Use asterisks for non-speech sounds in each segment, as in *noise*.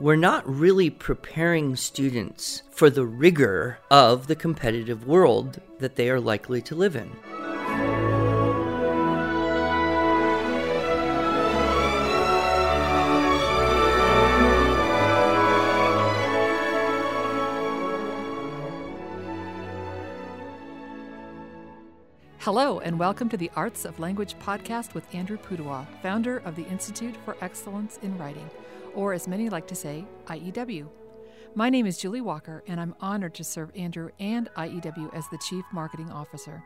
we're not really preparing students for the rigor of the competitive world that they are likely to live in. Hello, and welcome to the Arts of Language podcast with Andrew Pudewa, founder of the Institute for Excellence in Writing, or as many like to say, IEW. My name is Julie Walker, and I'm honored to serve Andrew and IEW as the Chief Marketing Officer.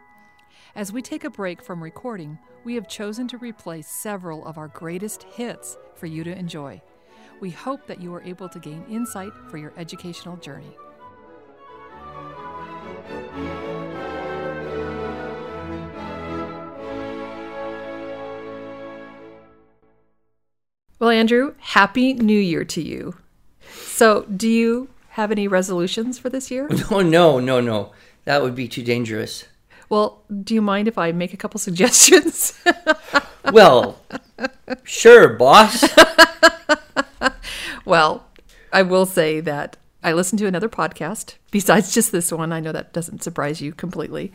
As we take a break from recording, we have chosen to replay several of our greatest hits for you to enjoy. We hope that you are able to gain insight for your educational journey. Well, Andrew, happy new year to you. So, do you have any resolutions for this year? No, *laughs* oh, no, no, no. That would be too dangerous. Well, do you mind if I make a couple *laughs* suggestions? Well, sure, boss. *laughs* well, I will say that I listened to another podcast besides just this one. I know that doesn't surprise you completely.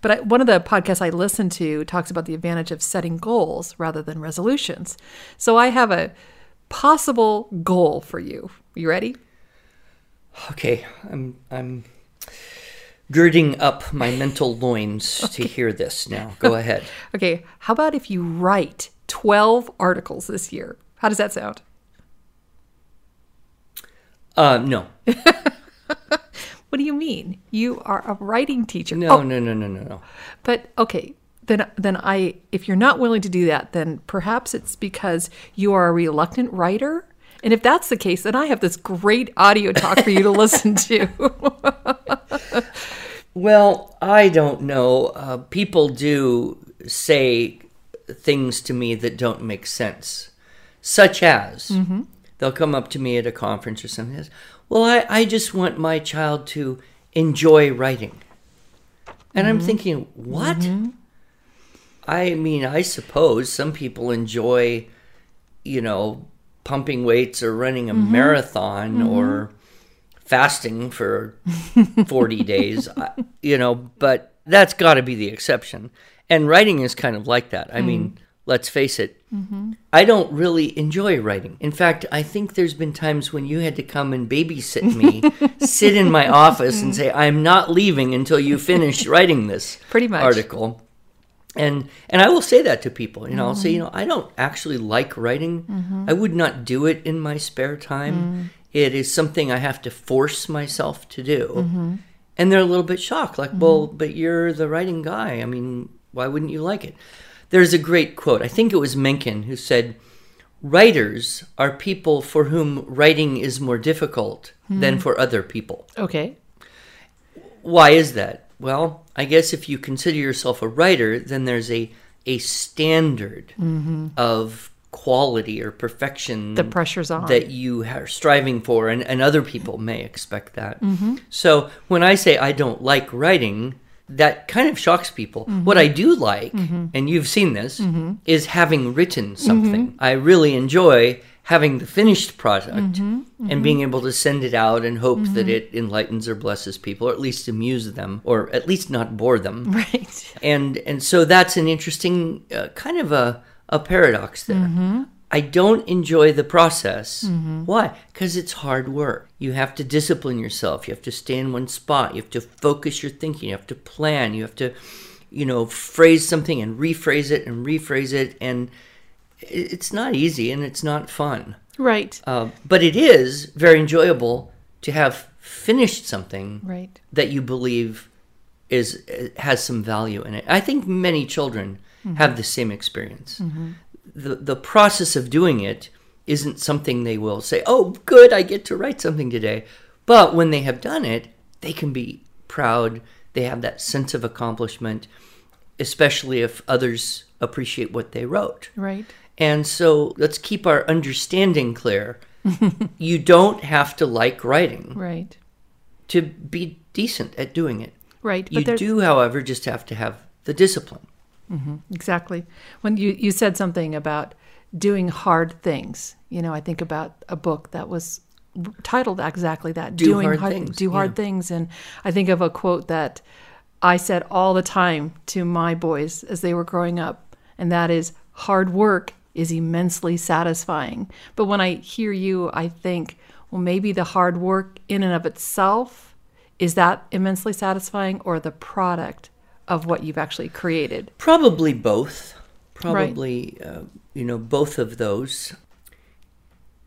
But I, one of the podcasts I listen to talks about the advantage of setting goals rather than resolutions. So I have a possible goal for you. You ready? Okay, I'm I'm girding up my mental loins *laughs* to hear this now. Go *laughs* ahead. Okay, how about if you write 12 articles this year? How does that sound? Uh, no. *laughs* What do you mean? You are a writing teacher. No, Oh, no, no, no, no, no. But okay, then then I if you're not willing to do that, then perhaps it's because you are a reluctant writer. And if that's the case, then I have this great audio talk for you to listen to. *laughs* Well, I don't know. Uh, people do say things to me that don't make sense, such as they'll come up to me at a conference or something. say, Well, I, I just want my child to enjoy writing. And I'm mm-hmm. thinking, what? Mm-hmm. I mean, I suppose some people enjoy, you know, pumping weights or running a mm-hmm. marathon or fasting for *laughs* 40 days, I- you know, but that's got to be the exception. And writing is kind of like that. I mean, mm. Let's face it, mm-hmm. I don't really enjoy writing. In fact, I think there's been times when you had to come and babysit me, *laughs* sit in my office and say, I'm not leaving until you finish *laughs* writing this Pretty much. article. And and I will say that to people, you know, I'll say, mm-hmm. you know, I don't actually like writing. Mm-hmm. I would not do it in my spare time. It is something I have to force myself to do. And they're a little bit shocked, like, well, but you're the writing guy. I mean, why wouldn't you like it? There's a great quote. I think it was Mencken who said, Writers are people for whom writing is more difficult than hmm. for other people. okay. Why is that? Well, I guess if you consider yourself a writer, then there's a a standard mm-hmm. of quality or perfection The pressure's on. that you are striving for, and, and other people may expect that. Mm-hmm. So when I say I don't like writing, that kind of shocks people. Mm-hmm. What I do like, mm-hmm. and you've seen this, mm-hmm. is having written something. I really enjoy having the finished product and being able to send it out and hope that it enlightens or blesses people, or at least amuse them, or at least not bore them. *laughs* Right. and and so that's an interesting uh, kind of a a paradox there. I don't enjoy the process. Mm-hmm. Why? Because it's hard work. You have to discipline yourself. You have to stay in one spot. You have to focus your thinking. You have to plan. You have to, you know, phrase something and rephrase it and rephrase it. And it's not easy and it's not fun. Right. Uh, but it is very enjoyable to have finished something Right. that you believe is has some value in it. I think many children mm-hmm. have the same experience. Mm-hmm. The the process of doing it isn't something they will say, "Oh, good, I get to write something today." But when they have done it, they can be proud. They have that sense of accomplishment, especially if others appreciate what they wrote. Right. And so let's keep our understanding clear. *laughs* you don't have to like writing Right. to be decent at doing it. Right. You do, however, just have to have the discipline. Mm-hmm. Exactly. When you, you said something about doing hard things, you know, I think about a book that was titled exactly that Do hard things, do hard yeah. things and i think of a quote that i said all the time to my boys as they were growing up and that is hard work is immensely satisfying but when i hear you i think well maybe the hard work in and of itself is that immensely satisfying or the product of what you've actually created Probably both. Probably, uh, you know, both of those.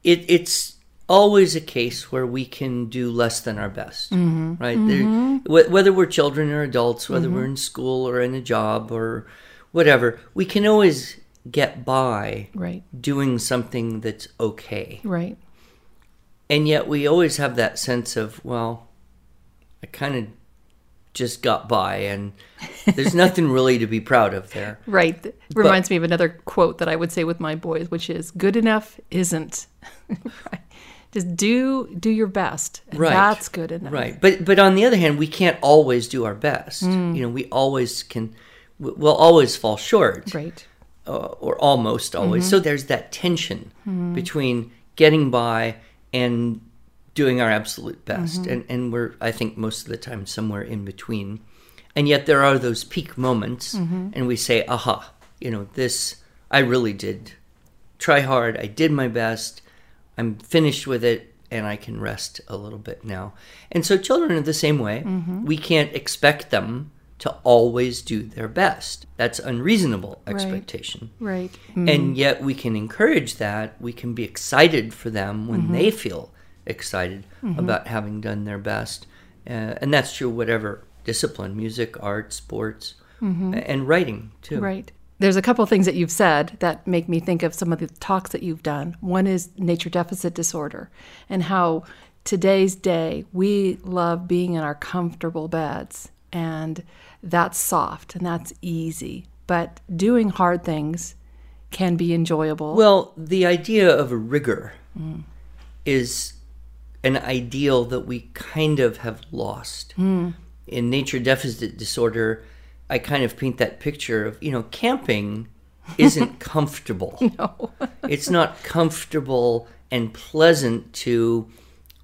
It, it's always a case where we can do less than our best, mm-hmm. right? Mm-hmm. There, wh- whether we're children or adults, whether mm-hmm. we're in school or in a job or whatever, we can always get by right doing something that's okay. right And yet we always have that sense of, well, I kind of just got by and *laughs* there's nothing really to be proud of there. Right. Th- Reminds me of another quote that I would say with my boys, which is good enough isn't. *laughs* Right. Just do do your best. And Right. That's good enough. Right. But but on the other hand, we can't always do our best. Hmm. You know, we always can we- we'll always fall short. Right. uh, or almost always. So there's that tension between getting by and doing our absolute best. Mm-hmm. And, and we're, I think, most of the time somewhere in between. And yet there are those peak moments, mm-hmm. and we say, aha, you know, this, I really did try hard. I did my best. I'm finished with it, and I can rest a little bit now. And so children are the same way. Mm-hmm. We can't expect them to always do their best. That's unreasonable expectation. Right. And yet we can encourage that. We can be excited for them when they feel excited mm-hmm. about having done their best. Uh, and that's true whatever discipline, music, art, sports, mm-hmm. and writing too. Right. There's a couple things that you've said that make me think of some of the talks that you've done. One is nature deficit disorder and how today's day we love being in our comfortable beds and that's soft and that's easy. But doing hard things can be enjoyable. Well, the idea of rigor mm. is an ideal that we kind of have lost. Hmm. In nature deficit disorder, I kind of paint that picture of, you know, camping isn't *laughs* comfortable. no. it's not comfortable and pleasant to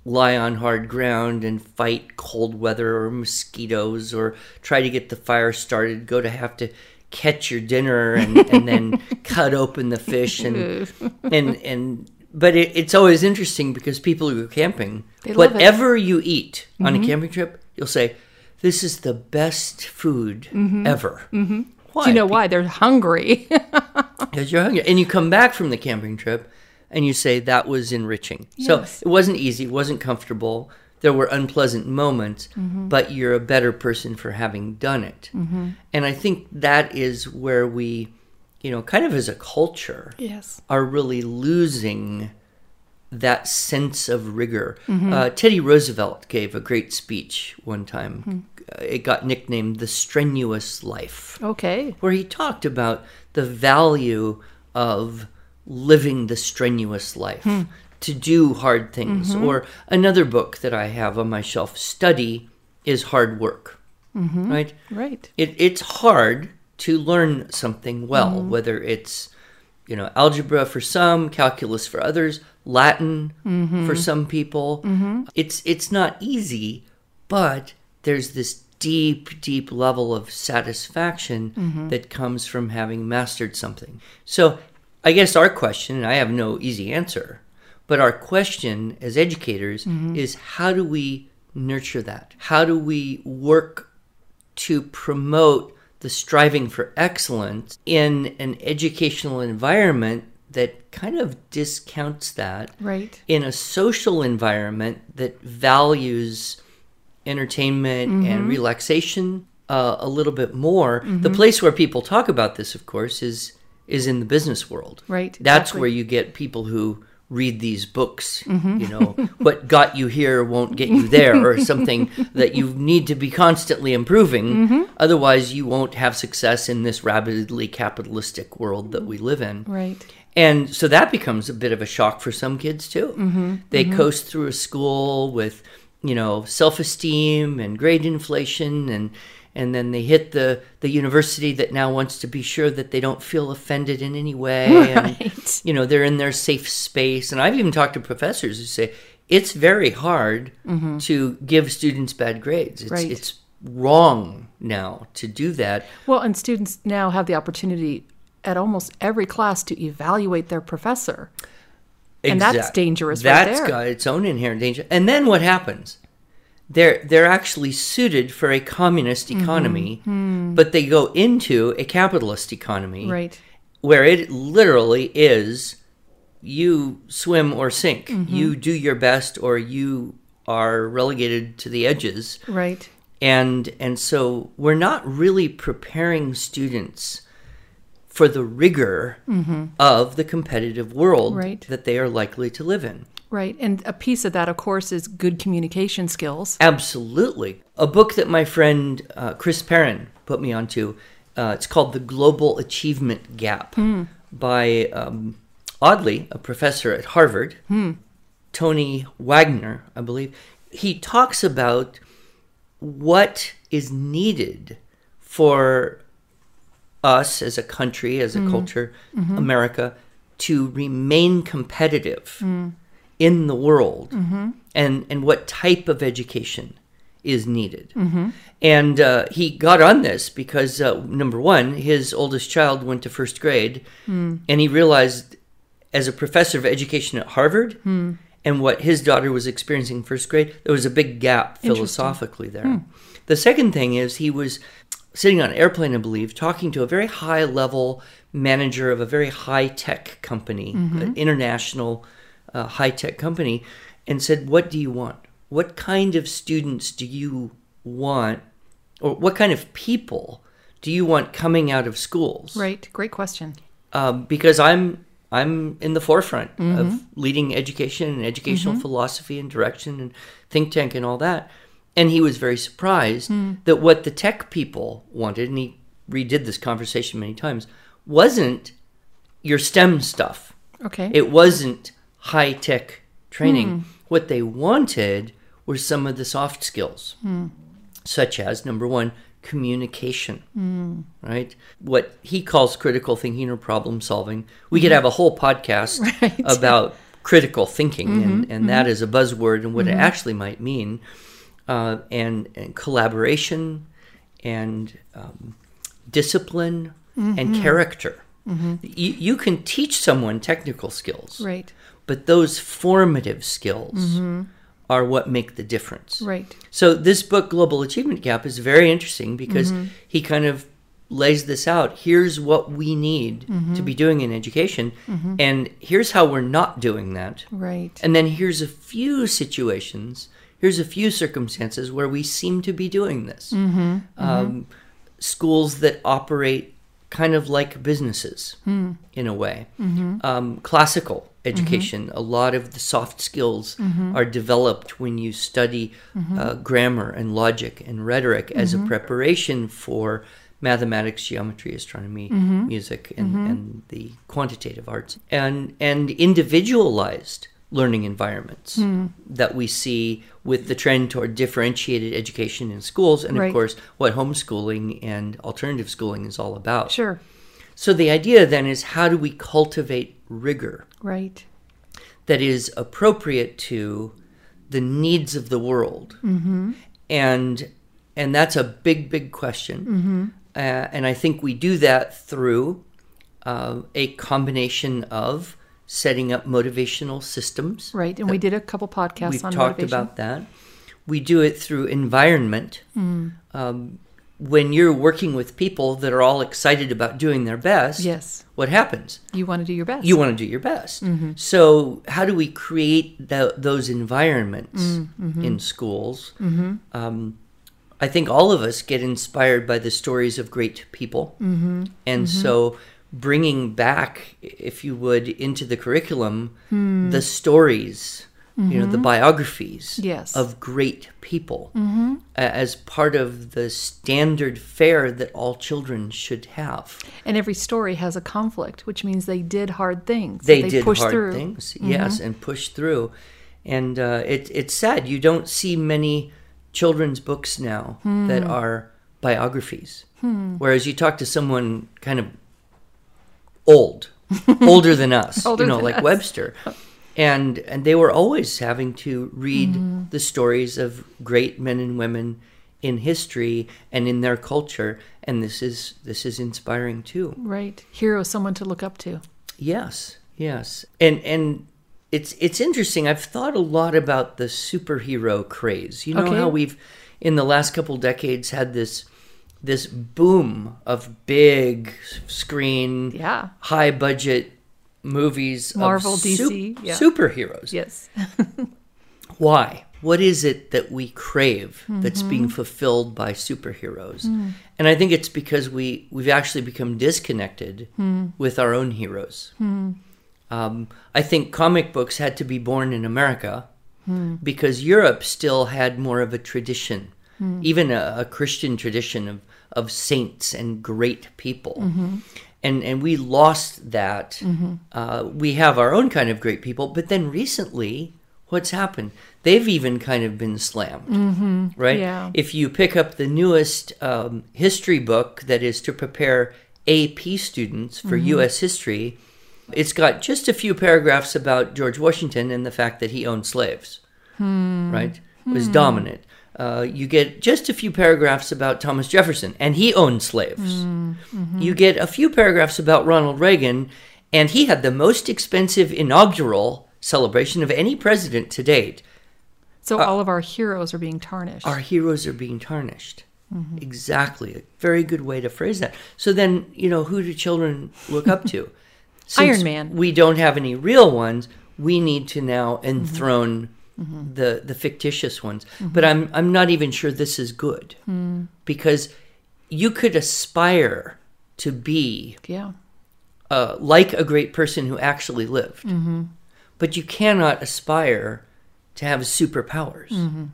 lie on hard ground and fight cold weather or mosquitoes or try to get the fire started, go to have to catch your dinner and, and then *laughs* cut open the fish and and and but it, it's always interesting because people who go camping, They whatever you eat on a mm-hmm. camping trip, you'll say, "This is the best food mm-hmm. ever." Mm-hmm. Why? Do you know why? They're hungry. *laughs* because you're hungry. And you come back from the camping trip and you say that was enriching. So it wasn't easy. It wasn't comfortable. There were unpleasant moments mm-hmm. but you're a better person for having done it. And i think that is where we you know kind of as a culture yes. are really losing that sense of rigor. Mm-hmm. Uh, Teddy Roosevelt gave a great speech one time. Hmm. Uh, it got nicknamed The Strenuous Life Okay. where he talked about the value of living the strenuous life, hmm. to do hard things. Mm-hmm. Or another book that I have on my shelf, Study is Hard Work. Mm-hmm. Right? Right. It, it's hard to learn something well, mm-hmm. whether it's you know algebra for some, calculus for others, Latin mm-hmm. for some people. Mm-hmm. It's it's not easy, but there's this deep, deep level of satisfaction that comes from having mastered something. So I guess our question, and I have no easy answer, but our question as educators is how do we nurture that? How do we work to promote the striving for excellence in an educational environment that kind of discounts that Right. in a social environment that values entertainment and relaxation uh, a little bit more. The place where people talk about this, of course, is is in the business world. Right, That's exactly. where you get people who read these books. Mm-hmm. You know, *laughs* what got you here won't get you there, or *laughs* something that you need to be constantly improving. Mm-hmm. Otherwise, you won't have success in this rapidly capitalistic world that we live in. Right. And so that becomes a bit of a shock for some kids too. Mm-hmm. They coast through a school with, you know, self-esteem and grade inflation and and then they hit the the university that now wants to be sure that they don't feel offended in any way *laughs* and Right. you know, they're in their safe space. And I've even talked to professors who say it's very hard mm-hmm. to give students bad grades. It's, Right. it's wrong now to do that. Well, and students now have the opportunity at almost every class to evaluate their professor. And that's dangerous right That's there. got its own inherent danger. And then what happens? They're they're actually suited for a communist Mm-hmm. economy, but they go into a capitalist economy Right. where it literally is you swim or sink. Mm-hmm. You do your best or you are relegated to the edges. Right. And and so we're not really preparing students for the rigor of the competitive world Mm-hmm. Right. that they are likely to live in. Right. And a piece of that, of course, is good communication skills. Absolutely. A book that my friend uh, Chris Perrin put me onto. Uh, it's called The Global Achievement Gap by, um, oddly, a professor at Harvard, Tony Wagner, I believe. He talks about what is needed for us as a country, as a culture, America, to remain competitive in the world mm-hmm. and, and what type of education is needed. Mm-hmm. And uh, he got on this because, uh, number one, his oldest child went to first grade, mm. and he realized as a professor of education at Harvard hmm. and what his daughter was experiencing in first grade, there was a big gap philosophically there. Hmm. The second thing is he was sitting on an airplane, I believe, talking to a very high level manager of a very high tech company, mm-hmm. an international uh, high tech company, and said, What do you want? What kind of students do you want? Or what kind of people do you want coming out of schools? Right. Great question. um, because I'm I'm in the forefront of leading education and educational philosophy and direction and think tank and all that. And he was very surprised that what the tech people wanted, and he redid this conversation many times, wasn't your STEM stuff. Okay. It wasn't high tech training. Hmm. What they wanted were some of the soft skills, hmm. such as number one, communication, hmm. right? What he calls critical thinking or problem solving. We could have a whole podcast *laughs* Right. about critical thinking, and, mm-hmm. and that mm-hmm. is a buzzword and what it mm-hmm. actually might mean, uh, and, and collaboration and um, discipline and character. You, you can teach someone technical skills, right. But those formative skills mm-hmm. are what make the difference. Right. So this book, Global Achievement Gap, is very interesting because mm-hmm. he kind of lays this out. Here's what we need mm-hmm. to be doing in education, and here's how we're not doing that. Right. And then here's a few situations, here's a few circumstances where we seem to be doing this. Um, schools that operate kind of like businesses hmm. in a way. Um, classical education, mm-hmm. a lot of the soft skills mm-hmm. are developed when you study mm-hmm. uh, grammar and logic and rhetoric as a preparation for mathematics, geometry, astronomy, music, and, and the quantitative arts, and and individualized learning environments hmm. that we see with the trend toward differentiated education in schools, and Right. of course, what homeschooling and alternative schooling is all about. Sure. So the idea then is how do we cultivate rigor Right. that is appropriate to the needs of the world, and and that's a big, big question. Uh, and I think we do that through uh, a combination of setting up motivational systems. Right. And we did a couple podcasts We've on talked motivation. about that. We do it through environment. Hmm. Um, when you're working with people that are all excited about doing their best, Yes. what happens? You want to do your best. You want to do your best. Mm-hmm. So, how do we create tho- those environments Mm-hmm. in schools? Um, I think all of us get inspired by the stories of great people. Mm-hmm. And so, bringing back, if you would, into the curriculum Hmm. the stories, you know, the biographies Mm-hmm. Yes. Mm-hmm. of great people a- as part of the standard fare that all children should have. and every story has a conflict, which means they did hard things. that they, did pushed hard through. things yes and pushed through and uh, it, it's sad you don't see many children's books now that are biographies whereas you talk to someone kind of old *laughs* older than us Older you know like us. webster *laughs* and and they were always having to read mm-hmm. the stories of great men and women in history and in their culture and this is this is inspiring too Right. Hero, someone to look up to. yes yes and and it's it's interesting i've thought a lot about the superhero craze you know Okay. how we've in the last couple decades had this this boom of big screen Yeah. high budget movies Marvel, of DC, yeah. superheroes Yes. *laughs* why what is it that we crave that's being Mm-hmm. fulfilled by superheroes Mm. and i think it's because we we've actually become disconnected Mm. with our own heroes um, i think comic books had to be born in america Mm. because europe still had more of a tradition even a, a christian tradition of, of saints and great people Mm-hmm. and and we lost that. Uh, we have our own kind of great people, but then recently, what's happened? They've even kind of been slammed, right? Yeah. If you pick up the newest um, history book that is to prepare AP students for U.S. history, it's got just a few paragraphs about George Washington and the fact that he owned slaves, right? Was dominant. Uh, you get just a few paragraphs about Thomas Jefferson, and he owned slaves. Mm, mm-hmm. You get a few paragraphs about Ronald Reagan, and he had the most expensive inaugural celebration of any president to date. So uh, all of our heroes are being tarnished. Our heroes are being tarnished. Mm-hmm. Exactly. A very good way to phrase that. So then, you know, who do children look up to? *laughs* Iron Man. We don't have any real ones. We need to now mm-hmm. enthrone the the fictitious ones. But I'm I'm not even sure this is good because you could aspire to be yeah. uh, like a great person who actually lived, but you cannot aspire to have superpowers.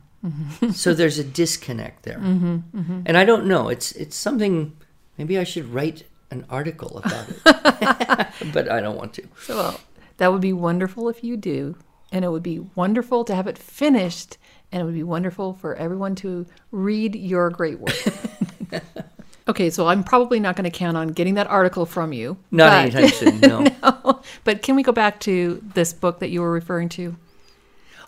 so there's a disconnect there, and I don't know. It's it's something. Maybe I should write an article about it, *laughs* *laughs* but I don't want to. So well, that would be wonderful if you do, and it would be wonderful to have it finished, and it would be wonderful for everyone to read your great work. *laughs* okay, so I'm probably not going to count on getting that article from you. Not but- anytime soon. *laughs* *laughs* No. But can we go back to this book that you were referring to?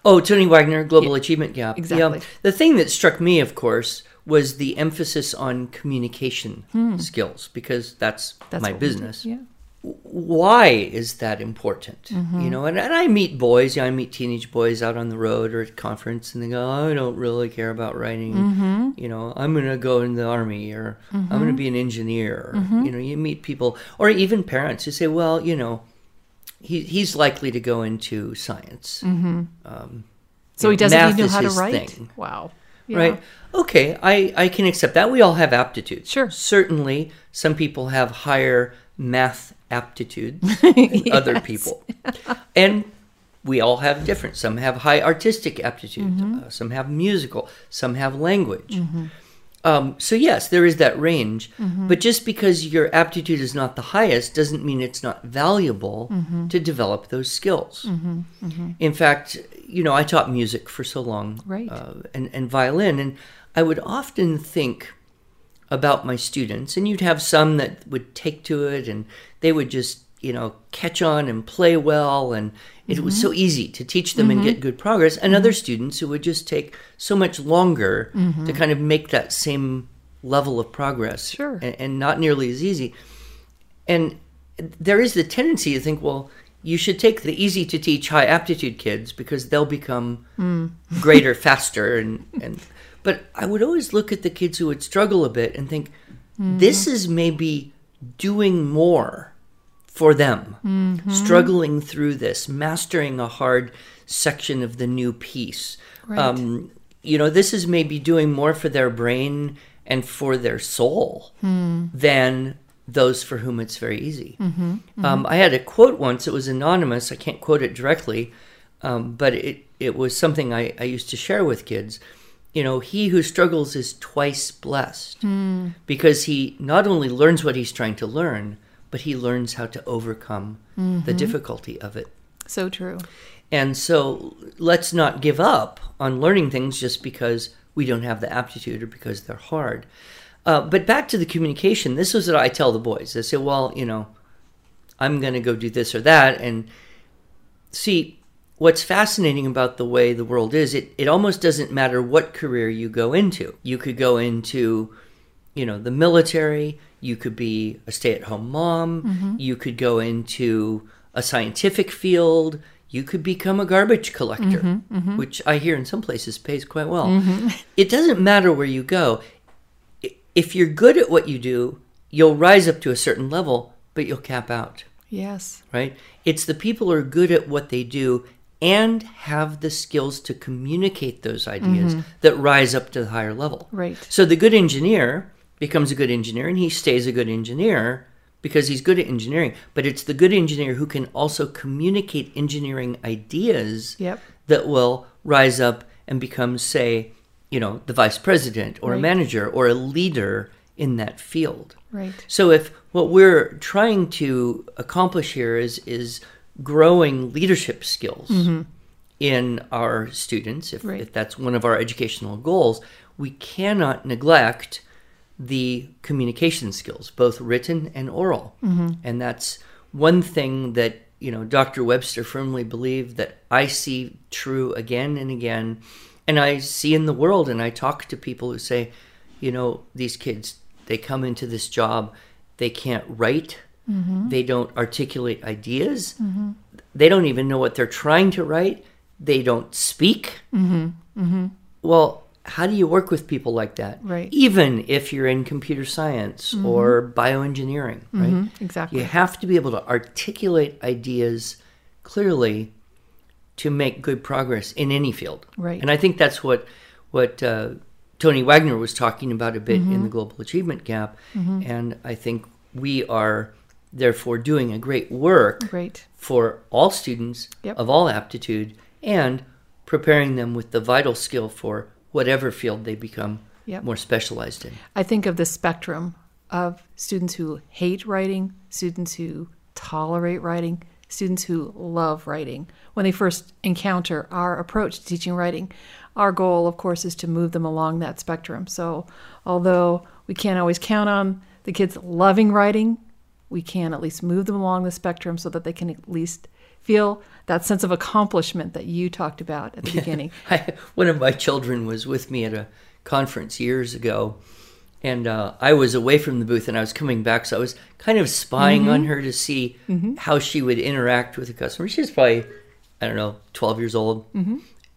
Oh, Tony Wagner, Global Achievement Gap. exactly. Yeah. The thing that struck me, of course, was the emphasis on communication skills because that's, Hmm. That's my business. Yeah. Why is that important? Mm-hmm. You know, and, and I meet boys, you know, I meet teenage boys out on the road or at conference, and they go, I don't really care about writing. Mm-hmm. You know, I'm going to go in the army or I'm going to be an engineer. Mm-hmm. You know, you meet people, or even parents who say, well, you know, he, he's likely to go into science. So he doesn't even know how to write. thing. Wow. Yeah. Right. Okay, I, I can accept that. We all have aptitudes. Sure. Certainly, some people have higher math aptitude *laughs* than other people. And we all have different. Some have high artistic aptitude, Mm-hmm. uh, some have musical, some have language. Um, so, yes, there is that range. Mm-hmm. But just because your aptitude is not the highest doesn't mean it's not valuable Mm-hmm. to develop those skills. In fact, you know, I taught music for so long Right. uh, and, and violin, and I would often think about my students, and you'd have some that would take to it and they would just, you know, catch on and play well, and it was Mm-hmm. so easy to teach them and get good progress, and other students who would just take so much longer to kind of make that same level of progress Mm-hmm. Sure. and, and not nearly as easy. And there is the tendency to think, well, you should take the easy to teach high aptitude kids because they'll become greater faster and, and but I would always look at the kids who would struggle a bit and think this is maybe doing more for them struggling through this mastering a hard section of the new piece Right. um, you know this is maybe doing more for their brain and for their soul than those for whom it's very easy. Um, I had a quote once, it was anonymous, I can't quote it directly, um, but it, it was something I, I used to share with kids. You know, he who struggles is twice blessed because he not only learns what he's trying to learn, but he learns how to overcome the difficulty of it. So true. And so let's not give up on learning things just because we don't have the aptitude or because they're hard. Uh, but back to the communication, this is what I tell the boys. I say, well, you know, I'm going to go do this or that. And see, what's fascinating about the way the world is, it, it almost doesn't matter what career you go into. You could go into, you know, the military, you could be a stay at home mom, mm-hmm. you could go into a scientific field, you could become a garbage collector, mm-hmm, mm-hmm. which I hear in some places pays quite well. It doesn't matter where you go. If you're good at what you do, you'll rise up to a certain level, but you'll cap out Yes. right? It's the people who are good at what they do and have the skills to communicate those ideas mm-hmm. that rise up to the higher level. Right. So the good engineer becomes a good engineer and he stays a good engineer because he's good at engineering. But it's the good engineer who can also communicate engineering ideas Yep. that will rise up and become, say, you know, the vice president or a manager or a leader in that field. Right. So if what we're trying to accomplish here is is growing leadership skills mm-hmm. in our students, if, Right. if that's one of our educational goals, we cannot neglect the communication skills, both written and oral. Mm-hmm. And that's one thing that you know Dr. Webster firmly believed that I see true again and again, and I see in the world. And I talk to people who say, you know, these kids they come into this job, they can't write, Mm-hmm. they don't articulate ideas, they don't even know what they're trying to write, they don't speak. Mm-hmm. Mm-hmm. Well, how do you work with people like that? Right. Even if you're in computer science or bioengineering, right? Exactly. You have to be able to articulate ideas clearly to make good progress in any field. Right. And I think that's what what uh, Tony Wagner was talking about a bit in the Global Achievement Gap. And I think we are therefore doing a great work Great. for all students Yep. of all aptitude and preparing them with the vital skill for whatever field they become Yep. more specialized in. I think of the spectrum of students who hate writing, students who tolerate writing, students who love writing. When they first encounter our approach to teaching writing, our goal, of course, is to move them along that spectrum. So, although we can't always count on the kids loving writing, we can at least move them along the spectrum so that they can at least feel that sense of accomplishment that you talked about at the *laughs* beginning. I, one of my children was with me at a conference years ago, and uh, I was away from the booth and I was coming back, so I was kind of spying on her to see how she would interact with a customer. She's probably, I don't know, 12 years old.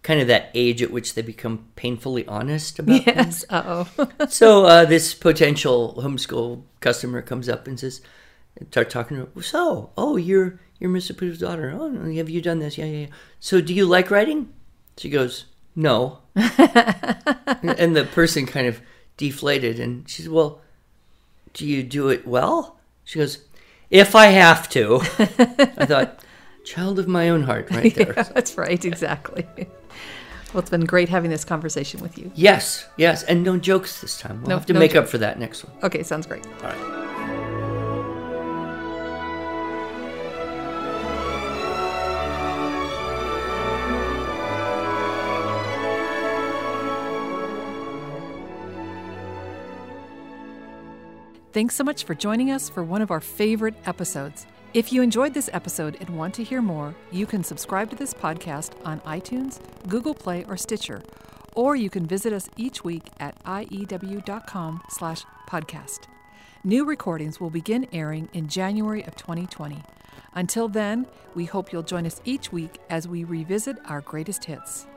Kind of that age at which they become painfully honest about things. yes. Uh oh. *laughs* so uh, this potential homeschool customer comes up and says, start talking to her. So, oh, you're you're Mr. Puto's daughter. Oh, have you done this? Yeah, yeah, yeah. So, do you like writing? She goes, no. *laughs* and the person kind of deflated, and she said, well, do you do it well? She goes, if I have to. I thought, child of my own heart, right *laughs* there. Yeah, *laughs* that's right, exactly. Well, it's been great having this conversation with you. Yes, yes, and no jokes this time. We'll No- have to no make jo- up for that next one. Okay, sounds great. All right. Thanks so much for joining us for one of our favorite episodes. If you enjoyed this episode and want to hear more, you can subscribe to this podcast on iTunes, Google Play, or Stitcher, or you can visit us each week at iew.com slash podcast. New recordings will begin airing in January of 2020. Until then, we hope you'll join us each week as we revisit our greatest hits.